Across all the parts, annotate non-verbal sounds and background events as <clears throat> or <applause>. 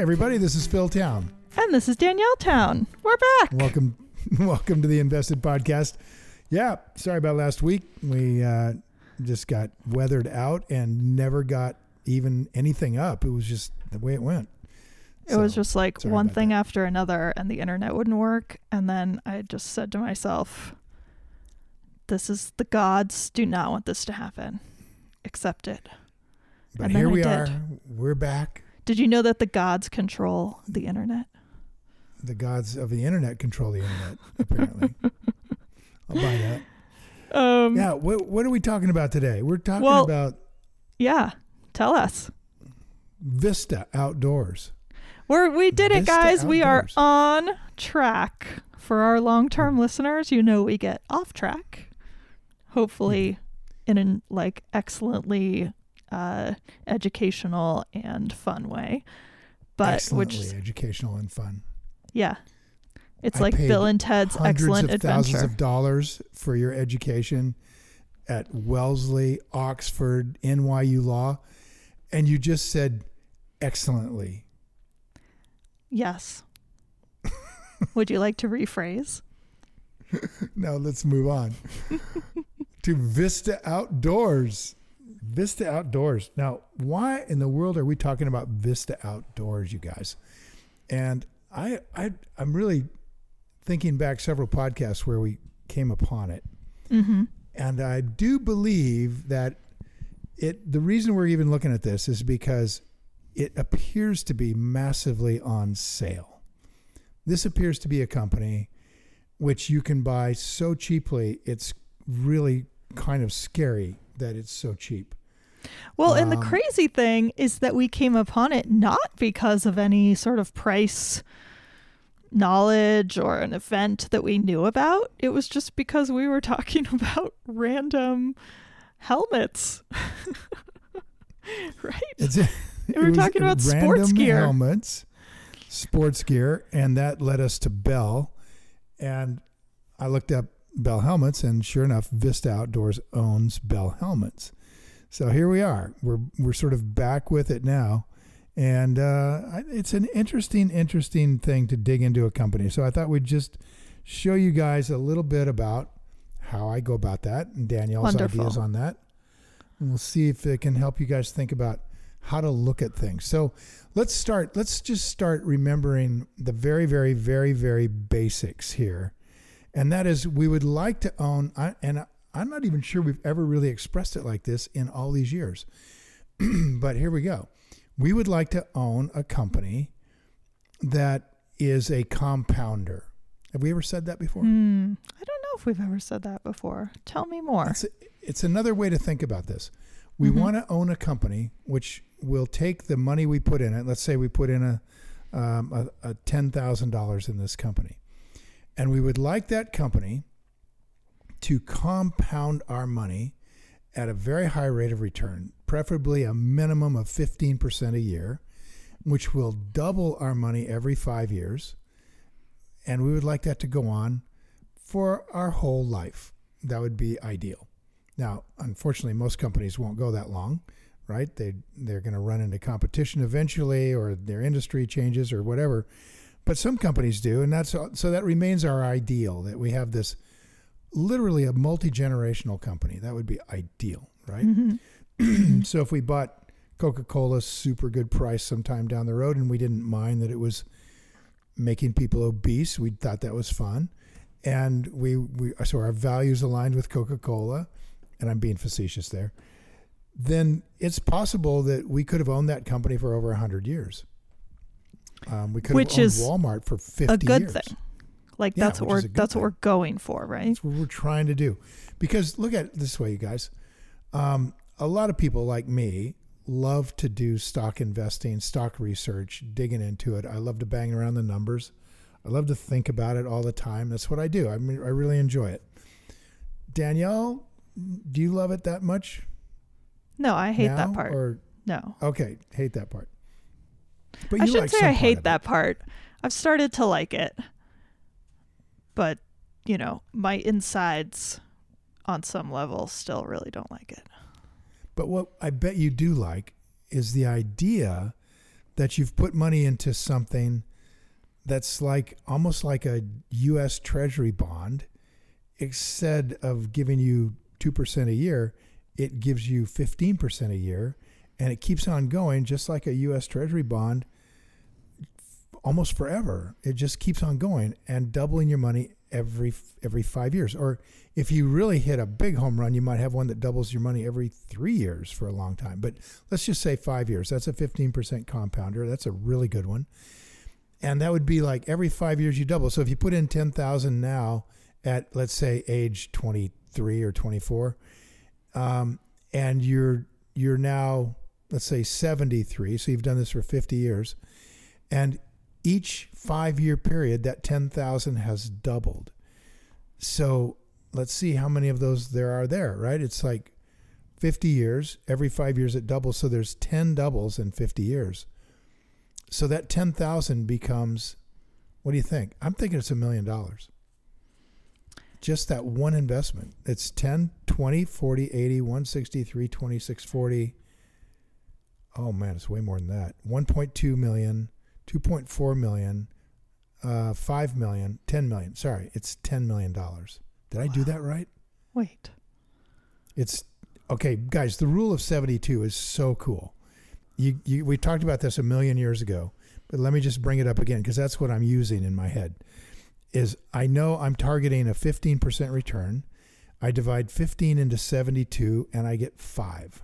Hey everybody, this is Phil Town. And this is Danielle Town. We're back. Welcome, <laughs> welcome to the Invested Podcast. Yeah, sorry about last week. We uh, just got weathered out and never got even anything up. It was just the way it went. It was just like one thing that. after another, and the internet wouldn't work. And then I just said to myself, This is the gods do not want this to happen. Accept it. But and then here we did. are. We're back. Did you know that the gods control the internet? The gods of the internet control the internet. Apparently, I'll buy that. Um, Yeah. What What are we talking about today? We're talking Well- about yeah. Tell us. Vista Outdoors. We're, we did it, Vista guys. We are on track. For our long term listeners, you know we get off track. Hopefully, in an like excellently uh, educational and fun way. But Excellently which, educational and fun. yeah, it's I like Bill and Ted's hundreds excellent of thousands of dollars for your education at Wellesley, Oxford, NYU Law, and you just said excellently. yes. <laughs> Would you like to rephrase? <laughs> Now let's move on <laughs> to Vista Outdoors. Vista Outdoors. Now, why in the world are we talking about Vista Outdoors, you guys? And I, I, I'm really thinking back several podcasts where we came upon it. Mm-hmm. And I do believe that it the reason we're even looking at this is because it appears to be massively on sale. This appears to be a company which you can buy so cheaply, it's really kind of scary that it's so cheap. Well, and the Um, crazy thing is that we came upon it not because of any sort of price knowledge or an event that we knew about. It was just because we were talking <laughs> about random helmets. <laughs> right? It We were talking about sports gear. helmets, sports gear, and that led us to Bell. And I looked up Bell helmets, and sure enough, Vista Outdoors owns Bell helmets. So here we are. We're we're sort of back with it now, and uh, it's an interesting, interesting thing to dig into a company. So I thought we'd just show you guys a little bit about how I go about that and Danielle's Wonderful. ideas on that. And we'll see if it can help you guys think about how to look at things. So let's start. Let's just start remembering the very, very, very, very basics here. And that is, we would like to own, I, and I'm not even sure we've ever really expressed it like this in all these years. <clears throat> but here we go. We would like to own a company that is a compounder. Have we ever said that before? Hmm. I don't know if we've ever said that before. Tell me more. It's, it's another way to think about this. We want to own a company which will take the money we put in it. Let's say we put in a, um, a, a ten thousand dollars in this company, and we would like that company to compound our money at a very high rate of return, preferably a minimum of fifteen percent a year, which will double our money every five years, and we would like that to go on for our whole life. That would be ideal. Now, unfortunately, most companies won't go that long, right? They they're going to run into competition eventually, or their industry changes, or whatever. But some companies do, and that's so that remains our ideal that we have this literally a multi generational company. That would be ideal, right? <clears throat> so if we bought Coca Cola super good price sometime down the road, and we didn't mind that it was making people obese, we thought that was fun, and we we so our values aligned with Coca Cola, and I'm being facetious there. Then it's possible that we could have owned that company for over hundred years. Um, we could Which have owned is Walmart for fifty a good years. thing. Like Yeah, that's what we're is a good that's what we're going for, right? That's what we're trying to do. Because look at it this way, you guys. Um, a lot of people like me love to do stock investing, stock research, digging into it. I love to bang around the numbers. I love to think about it all the time. That's what I do. I mean, I really enjoy it. Danielle, do you love it that much? No, I hate now, that part. Or no. okay, hate that part. But I you shouldn't like say I hate that part. I've started to like it. But, you know, my insides on some level still really don't like it. But what I bet you do like is the idea that you've put money into something that's like almost like a US Treasury bond. Instead of giving you 2% a year, it gives you 15% a year and it keeps on going just like a US Treasury bond almost forever. It just keeps on going and doubling your money every every 5 years. Or if you really hit a big home run, you might have one that doubles your money every 3 years for a long time. But let's just say 5 years. That's a 15% compounder. That's a really good one. And that would be like every 5 years you double. So if you put in 10,000 now at let's say age 23 or 24 um, and you're you're now let's say 73 so you've done this for 50 years and each five year period that 10,000 has doubled so let's see how many of those there are there right it's like 50 years every five years it doubles so there's 10 doubles in 50 years so that 10,000 becomes what do you think i'm thinking it's a million dollars just that one investment. It's 10, 20, 40, 80, 160, 320, 640. Oh man, it's way more than that. 1.2 million, 2.4 million, uh, 5 million, 10 million. Sorry, it's $10 million. Did I do that right? Wait. It's okay, guys. The rule of 72 is so cool. You, you, we talked about this a million years ago, but let me just bring it up again because that's what I'm using in my head. Is I know I'm targeting a 15% return. I divide 15 into 72 and I get five.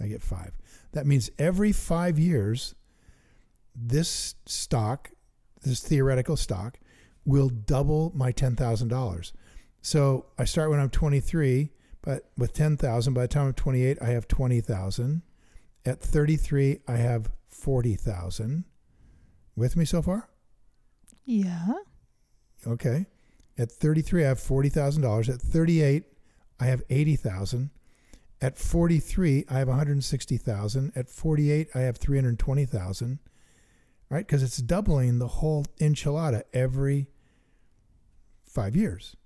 I get five. That means every five years, this stock, this theoretical stock, will double my $10,000. So I start when I'm 23, but with 10,000. By the time I'm 28, I have 20,000. At 33, I have 40,000. With me so far? Yeah. Okay. At 33, I have $40,000. At 38, I have 80,000. At 43, I have 160,000. At 48, I have 320,000. Right? Because it's doubling the whole enchilada every five years.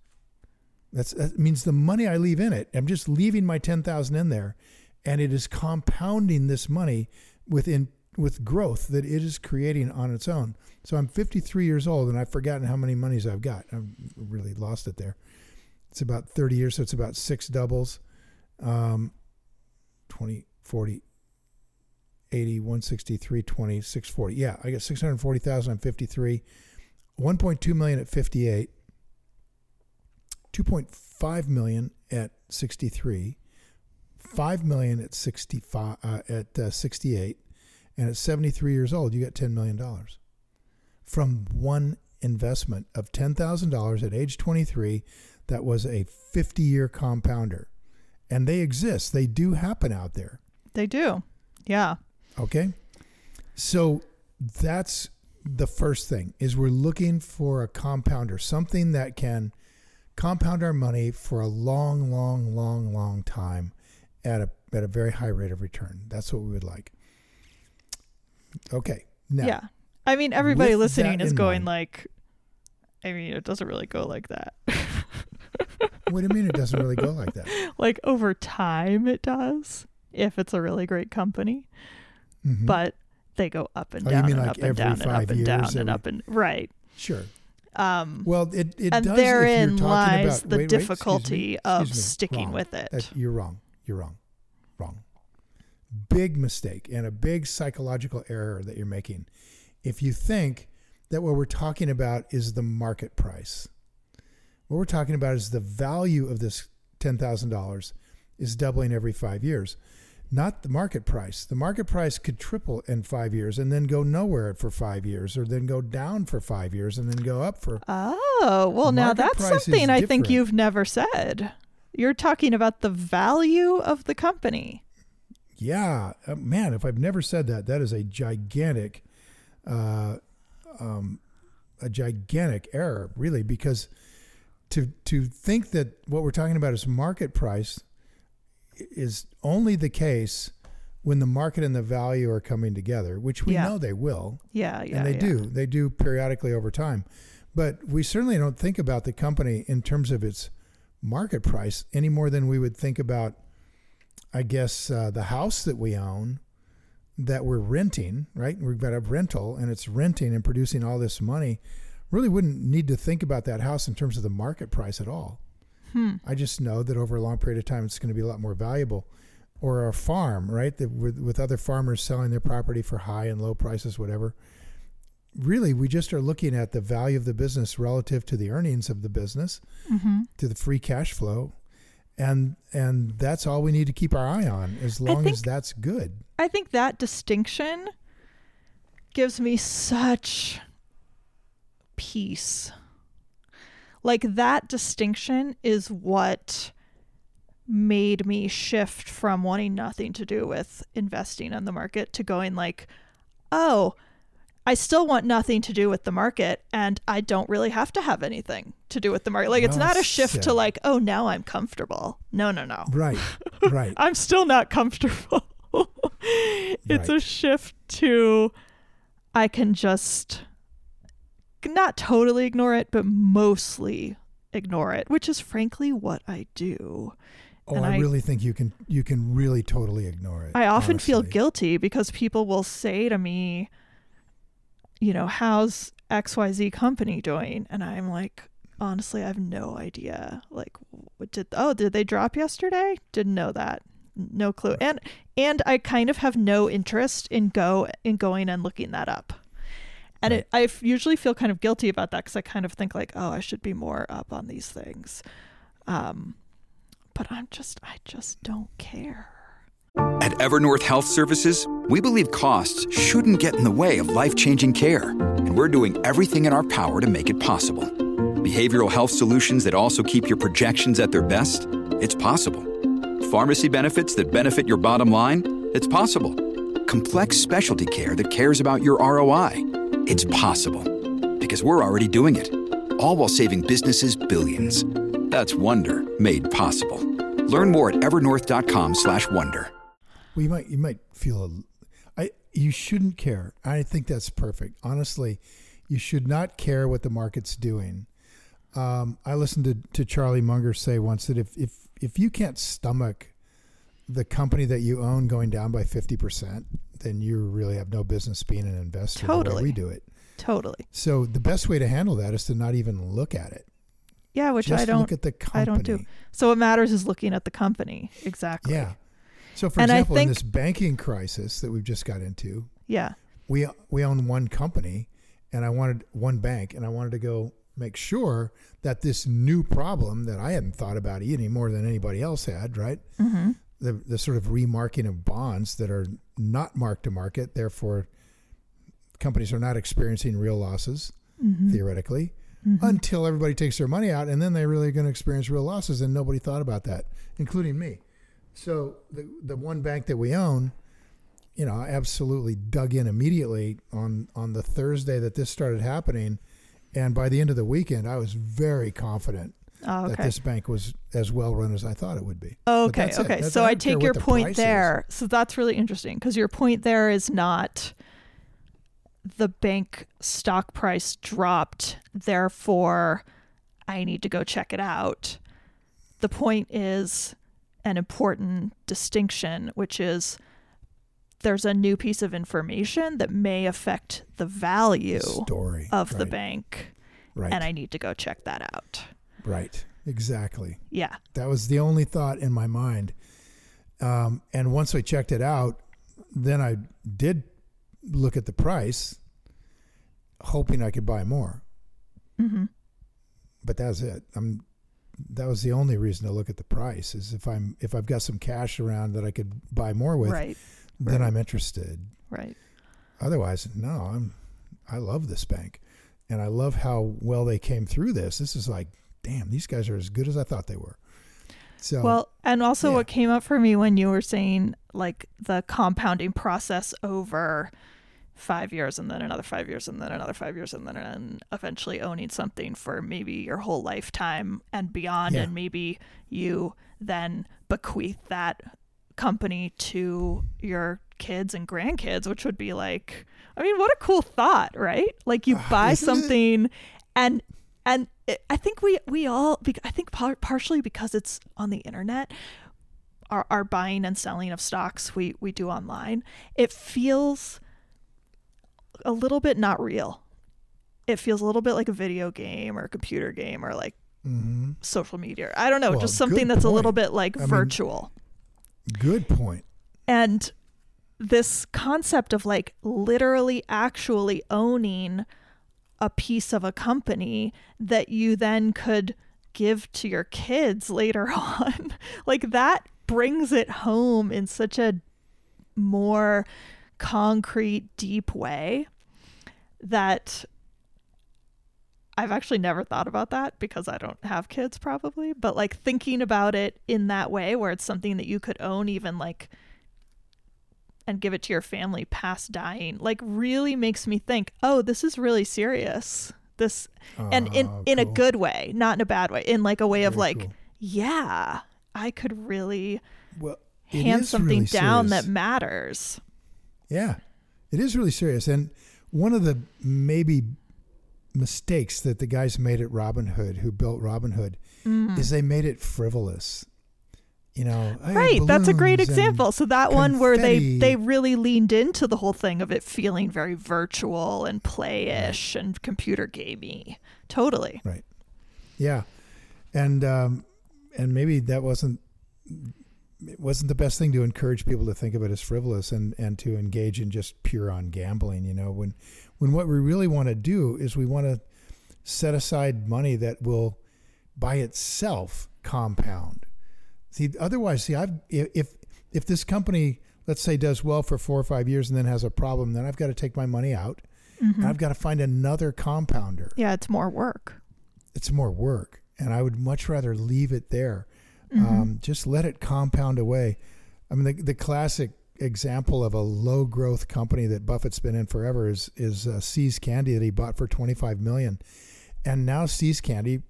That's, that means the money I leave in it, I'm just leaving my 10,000 in there and it is compounding this money within with growth that it is creating on its own. So I'm 53 years old and I've forgotten how many monies I've got. I've really lost it there. It's about 30 years, so it's about six doubles. Um, 20, 40, 80, 160, 320, 640. Yeah, I got 640,000 on 53. 1.2 million at 58. 2.5 million at 63. 5 million at 65 uh, at uh, 68 and at 73 years old you got 10 million dollars from one investment of $10,000 at age 23 that was a 50 year compounder and they exist they do happen out there They do. Yeah. Okay? So that's the first thing is we're looking for a compounder something that can compound our money for a long long long long time at a at a very high rate of return. That's what we would like. Okay now yeah. I mean, everybody listening is going mind- like, I mean, it doesn't really go like that. <laughs> what do you mean it doesn't really go like that? Like over time, it does if it's a really great company, Mhm. but they go up and Oh, down and like up and down and up and down and up and right. sure Um, well it, it and does therein if you're talking lies about, the wait, wait, excuse me, difficulty of me, sticking wrong. with it. That- you're wrong. You're wrong. Wrong. Big mistake and a big psychological error that you're making. If you think that what we're talking about is the market price, what we're talking about is the value of this $10,000 is doubling every five years. Not the market price. The market price could triple in five years and then go nowhere for five years, or then go down for five years and then go up for. Oh, well, now that's something I think you've never said. You're talking about the value of the company. Yeah, uh, man, if I've never said that, that is a gigantic, uh, um, a gigantic error, really, because to to think that what we're talking about is market price is only the case when the market and the value are coming together, which we Yeah. know they will, Yeah, yeah. and they yeah. do. They do periodically over time, but we certainly don't think about the company in terms of its market price any more than we would think about I guess uh, the house that we own that we're renting, right? We've got a rental and it's renting and producing all this money. Really wouldn't need to think about that house in terms of the market price at all. Hmm. I just know that over a long period of time, it's going to be a lot more valuable. Or a farm, right? That with, with other farmers selling their property for high and low prices, whatever. Really, we just are looking at the value of the business relative to the earnings of the business, hmm to the free cash flow, and and that's all we need to keep our eye on as long as that's good. I think that distinction gives me such peace. Like that distinction is what made me shift from wanting nothing to do with investing in the market to going like, oh, I still want nothing to do with the market and I don't really have to have anything to do with the market. Like it's not a shift said. to like, oh, now I'm comfortable. No, no, no. Right, <laughs> right. I'm still not comfortable. <laughs> it's a shift to I can just not totally ignore it, but mostly ignore it, which is frankly what I do. Oh, and I, I- really think you can you can really totally ignore it. I often feel guilty because people will say to me, you know, how's XYZ company doing? And I'm like, honestly, I have no idea. Like, what did, oh, did they drop yesterday? Didn't know that. No clue. And, and I kind of have no interest in go, in going and looking that up. And it, I f- usually feel kind of guilty about that because I kind of think like, oh, I should be more up on these things. Um, but I'm just, I just don't care. At Evernorth Health Services, we believe costs shouldn't get in the way of life changing care, and we're doing everything in our power to make it possible. Behavioral health solutions that also keep your projections at their best? It's possible. Pharmacy benefits that benefit your bottom line? It's possible. Complex specialty care that cares about your ROI? It's possible. Because we're already doing it. All while saving businesses billions. That's Wonder made possible. Learn more at evernorth.com/wonder. Well, you might you might feel a, I you shouldn't care. I think that's perfect. Honestly, you should not care what the market's doing. Um, I listened to, to Charlie Munger say once that if if if you can't stomach the company that you own going down by fifty percent, then you really have no business being an investor Totally. we do it. Totally. So the best way to handle that is to not even look at it. Yeah, which Just I don't look at the company. I don't do. So what matters is looking at the company. Exactly. Yeah. So for And example, in this banking crisis that we've just got into, Yeah. we we own one company and I wanted one bank and I wanted to go make sure that this new problem that I hadn't thought about any more than anybody else had, right? Mm-hmm. The the sort of remarking of bonds that are not marked to market, therefore companies are not experiencing real losses Mm-hmm. theoretically until everybody takes their money out and then they're really going to experience real losses and nobody thought about that, including me. So the the one bank that we own, you know, I absolutely dug in immediately on on the Thursday that this started happening, and by the end of the weekend, I was very confident Oh, that this bank was as well run as I thought it would be. Oh, okay. Okay. So I I take your point price is. there. So that's really interesting because your point there is not the bank stock price dropped, therefore I need to go check it out. The point is an important distinction, which is there's a new piece of information that may affect the value Story of the bank, right, and I need to go check that out. Right, exactly. Yeah. That was the only thought in my mind. Um, and once I checked it out, then I did look at the price, hoping I could buy more. hmm But that's it. I'm that was the only reason to look at the price is if I'm if I've got some cash around that I could buy more with, right. then right. I'm interested. Right. Otherwise, no, I'm I love this bank. And I love how well they came through this. This is like, damn, these guys are as good as I thought they were. So Well, and also yeah. what came up for me when you were saying like the compounding process over five years and then another five years and then another five years and then and eventually owning something for maybe your whole lifetime and beyond Yeah. and maybe you then bequeath that company to your kids and grandkids which would be like i mean what a cool thought right like you Ah, buy something and and it, i think we we all i think par- partially because it's on the internet our, our buying and selling of stocks we we do online it feels a little bit not real it feels a little bit like a video game or a computer game or like mhm. social media i don't know Well, just something that's a little bit like I mean- virtual good point. and this concept of like literally actually owning a piece of a company that you then could give to your kids later <laughs> on. Like that brings it home in such a more concrete deep way that I've actually never thought about that because I don't have kids probably, but like thinking about it in that way where it's something that you could own even like and give it to your family past dying like really makes me think, "Oh, this is really serious." This and in Oh, in a good way, not in a bad way, in like a way of like, cool. yeah, I could really Well, hand something really down serious. that matters. Yeah, it is really serious. And one of the maybe mistakes that the guys made at Robinhood who built Robinhood, mm. is they made it frivolous. You know, right that's a great example so that one where they they really leaned into the whole thing of it feeling very virtual and playish and computer gamey totally Right. Yeah, and um, and maybe that wasn't it wasn't the best thing to encourage people to think of it as frivolous and and to engage in just pure on gambling. You know, when when what we really want to do is we want to set aside money that will by itself compound. See, otherwise, see, I've if if this company let's say does well for four or five years and then has a problem, then I've got to take my money out. And I've got to find another compounder. Yeah it's more work. It's more work and i would much rather leave it there. Um, just let it compound away. I mean the, the classic example of a low growth company that buffett's been in forever is is uh, See's candy that he bought for 25 million. And now See's candy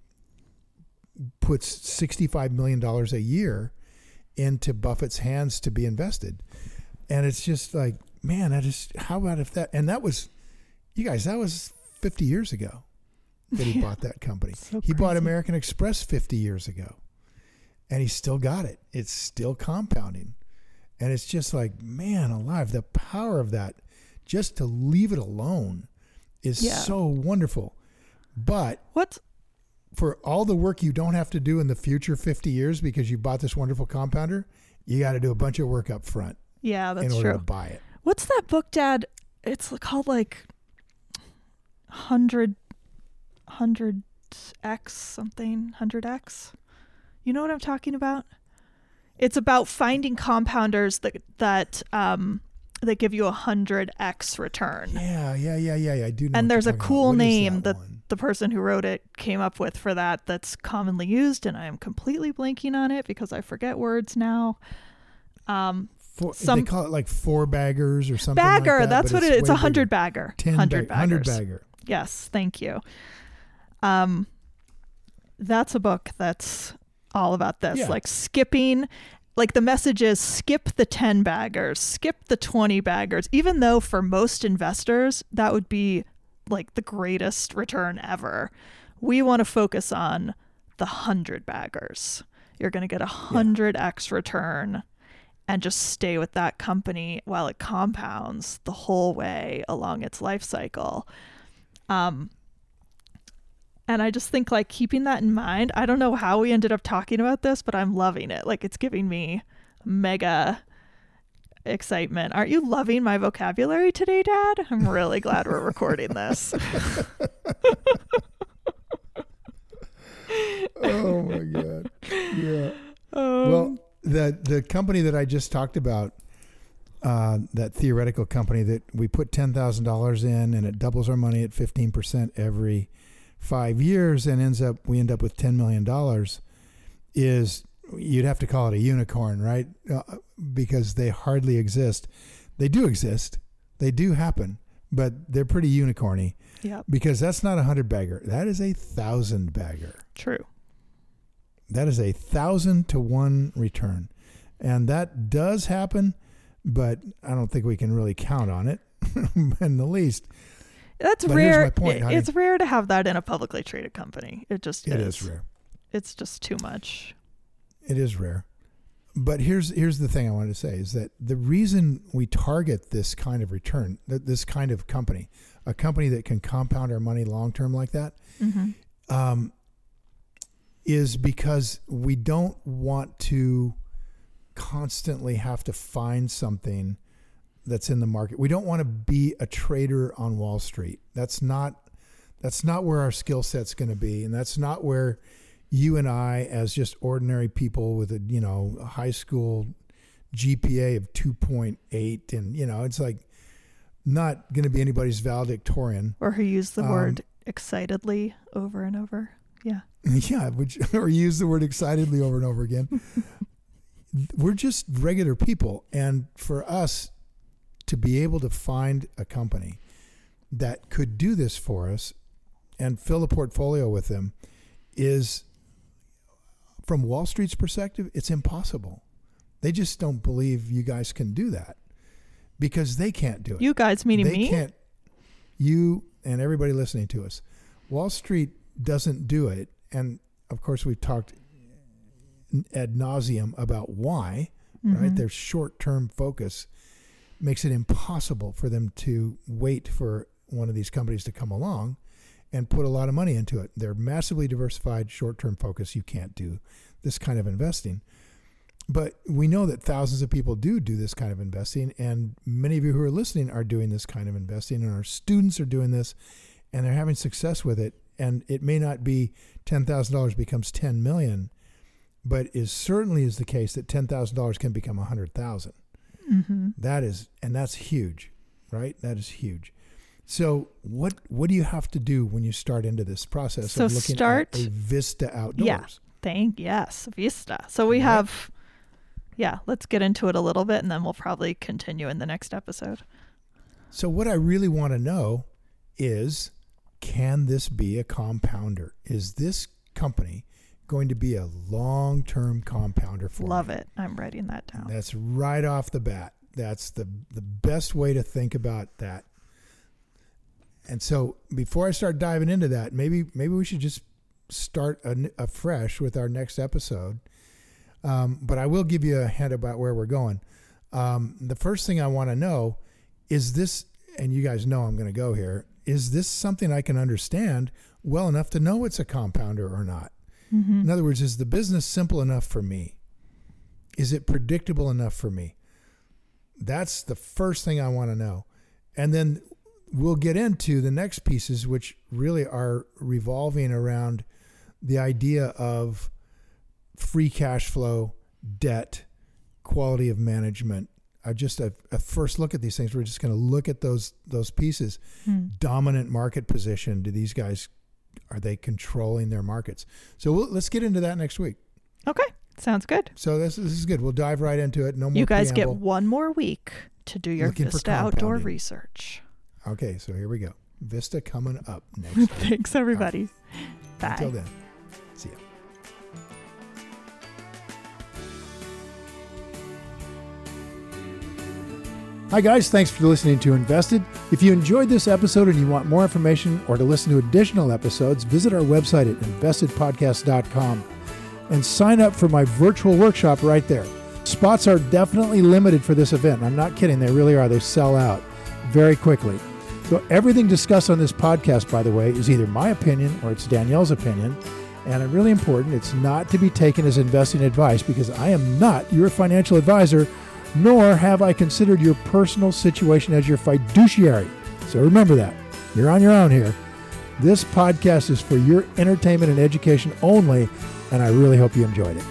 puts 65 million dollars a year into buffett's hands to be invested and it's just like man i just how about if that and that was you guys that was 50 years ago that he <laughs> bought that company. So he bought. American Express 50 years ago. And he still got it. It's still compounding. And it's just like, man alive, the power of that just to leave it alone is Yeah. so wonderful. But what's for all the work you don't have to do in the future 50 years because you bought this wonderful compounder, you got to do a bunch of work up front yeah that's in order true to buy it. what's that book dad it's called like 100 100x something 100x you know what i'm talking about it's about finding compounders that that um that give you a 100x return Yeah, yeah, yeah, yeah, yeah. I do know. and there's a cool name that? The person who wrote it came up with for that that's commonly used and i am completely blanking on it because i forget words now um Four, some- they call it like four baggers or something. bagger like that, that's what it is it's a hundred bagger Ten hundred bag- bagger. yes thank you um that's a book that's all about this Yeah. like skipping like the message is skip the 10 baggers skip the 20 baggers even though for most investors that would be like the greatest return ever. We want to focus on the 100 baggers. You're going to get a 100x return and just stay with that company while it compounds the whole way along its life cycle. Um and I just think like keeping that in mind, I don't know how we ended up talking about this, but I'm loving it. Like it's giving me mega excitement. Aren't you loving my vocabulary today, Dad? I'm really glad we're recording this. <laughs> Oh my god. yeah. Um, Well, the the company that I just talked about, uh, that theoretical company that we put ten thousand dollars in and it doubles our money at fifteen percent every five years and ends up we end up with ten million dollars, is you'd have to call it a unicorn, right? Uh, because they hardly exist. They do exist, they do happen, but they're pretty unicorny yep. because that's not a hundred bagger. That is a thousand bagger. True. That is a thousand to one return. And that does happen, but I don't think we can really count on it <laughs> in the least. That's But rare. my point, honey. it's rare to have that in a publicly traded company. It just It is. is rare. It's just too much. It is rare. But here's here's the thing I wanted to say is that the reason we target this kind of return, th- this kind of company, a company that can compound our money long term like that, hmm um, is because we don't want to constantly have to find something that's in the market. We don't want to be a trader on Wall Street. That's not that's not where our skill set's going to be, and that's not where you and I, as just ordinary people with a you know a high school GPA of two point eight, and you know it's like not going to be anybody's valedictorian. Or who use the Um, word excitedly over and over. Yeah. <laughs> Yeah, which <laughs> or use the word excitedly over and over again. <laughs> We're just regular people, and for us to be able to find a company that could do this for us and fill a portfolio with them is, from Wall Street's perspective, it's impossible. They just don't believe you guys can do that because they can't do it You guys meaning me. they me? can't you and everybody listening to us wall street doesn't do it and of course we've talked ad nauseum about why right Mhm. their short-term focus makes it impossible for them to wait for one of these companies to come along and put a lot of money into it they're massively diversified short-term focus you can't do this kind of investing but we know that thousands of people do do this kind of investing, and many of you who are listening are doing this kind of investing, and our students are doing this, and they're having success with it. And it may not be ten thousand dollars becomes ten million, but it certainly is the case that ten thousand dollars can become a hundred thousand. Mhm. That is, and that's huge, right? That is huge. So, what what do you have to do when you start into this process So of looking start- at a Vista Outdoors? Yeah. Thank yes, Vista. So we Right. have yeah, let's get into it a little bit and then we'll probably continue in the next episode. So what I really want to know is can this be a compounder? Is this company going to be a long-term compounder for Love me? it. I'm writing that down. That's right off the bat. That's the the best way to think about that. And so before I start diving into that, maybe maybe we should just start a, afresh with our next episode. Um, but I will give you a hint about where we're going. Um, the first thing I want to know is this, and you guys know I'm going to go here. Is this something I can understand well enough to know it's a compounder or not? Mhm. In other words, is the business simple enough for me? Is it predictable enough for me? That's the first thing I want to know. And then we'll get into the next pieces, which really are revolving around the idea of free cash flow, debt, quality of management. I just a, a first look at these things. We're just going to look at those those pieces. Hmm. Dominant market position. Do these guys are they controlling their markets? So we'll, let's get into that next week. Okay. Sounds good. So this, this is good. We'll dive right into it. No more You guys preamble. get one more week to do your Looking Vista outdoor research. Okay, so here we go. Vista coming up <laughs> next. Thanks everybody. Bye. Until then, see ya. Hi, guys. Thanks for listening to Invested. If you enjoyed this episode and you want more information or to listen to additional episodes, visit our website at investedpodcast.com and sign up for my virtual workshop right there. Spots are definitely limited for this event. I'm not kidding, they really are. They sell out very quickly. So, everything discussed on this podcast, by the way, is either my opinion or it's Danielle's opinion. And it's really important, it's not to be taken as investing advice because I am not your financial advisor, nor have I considered your personal situation as your fiduciary. So remember that. You're on your own here. This podcast is for your entertainment and education only, and I really hope you enjoyed it.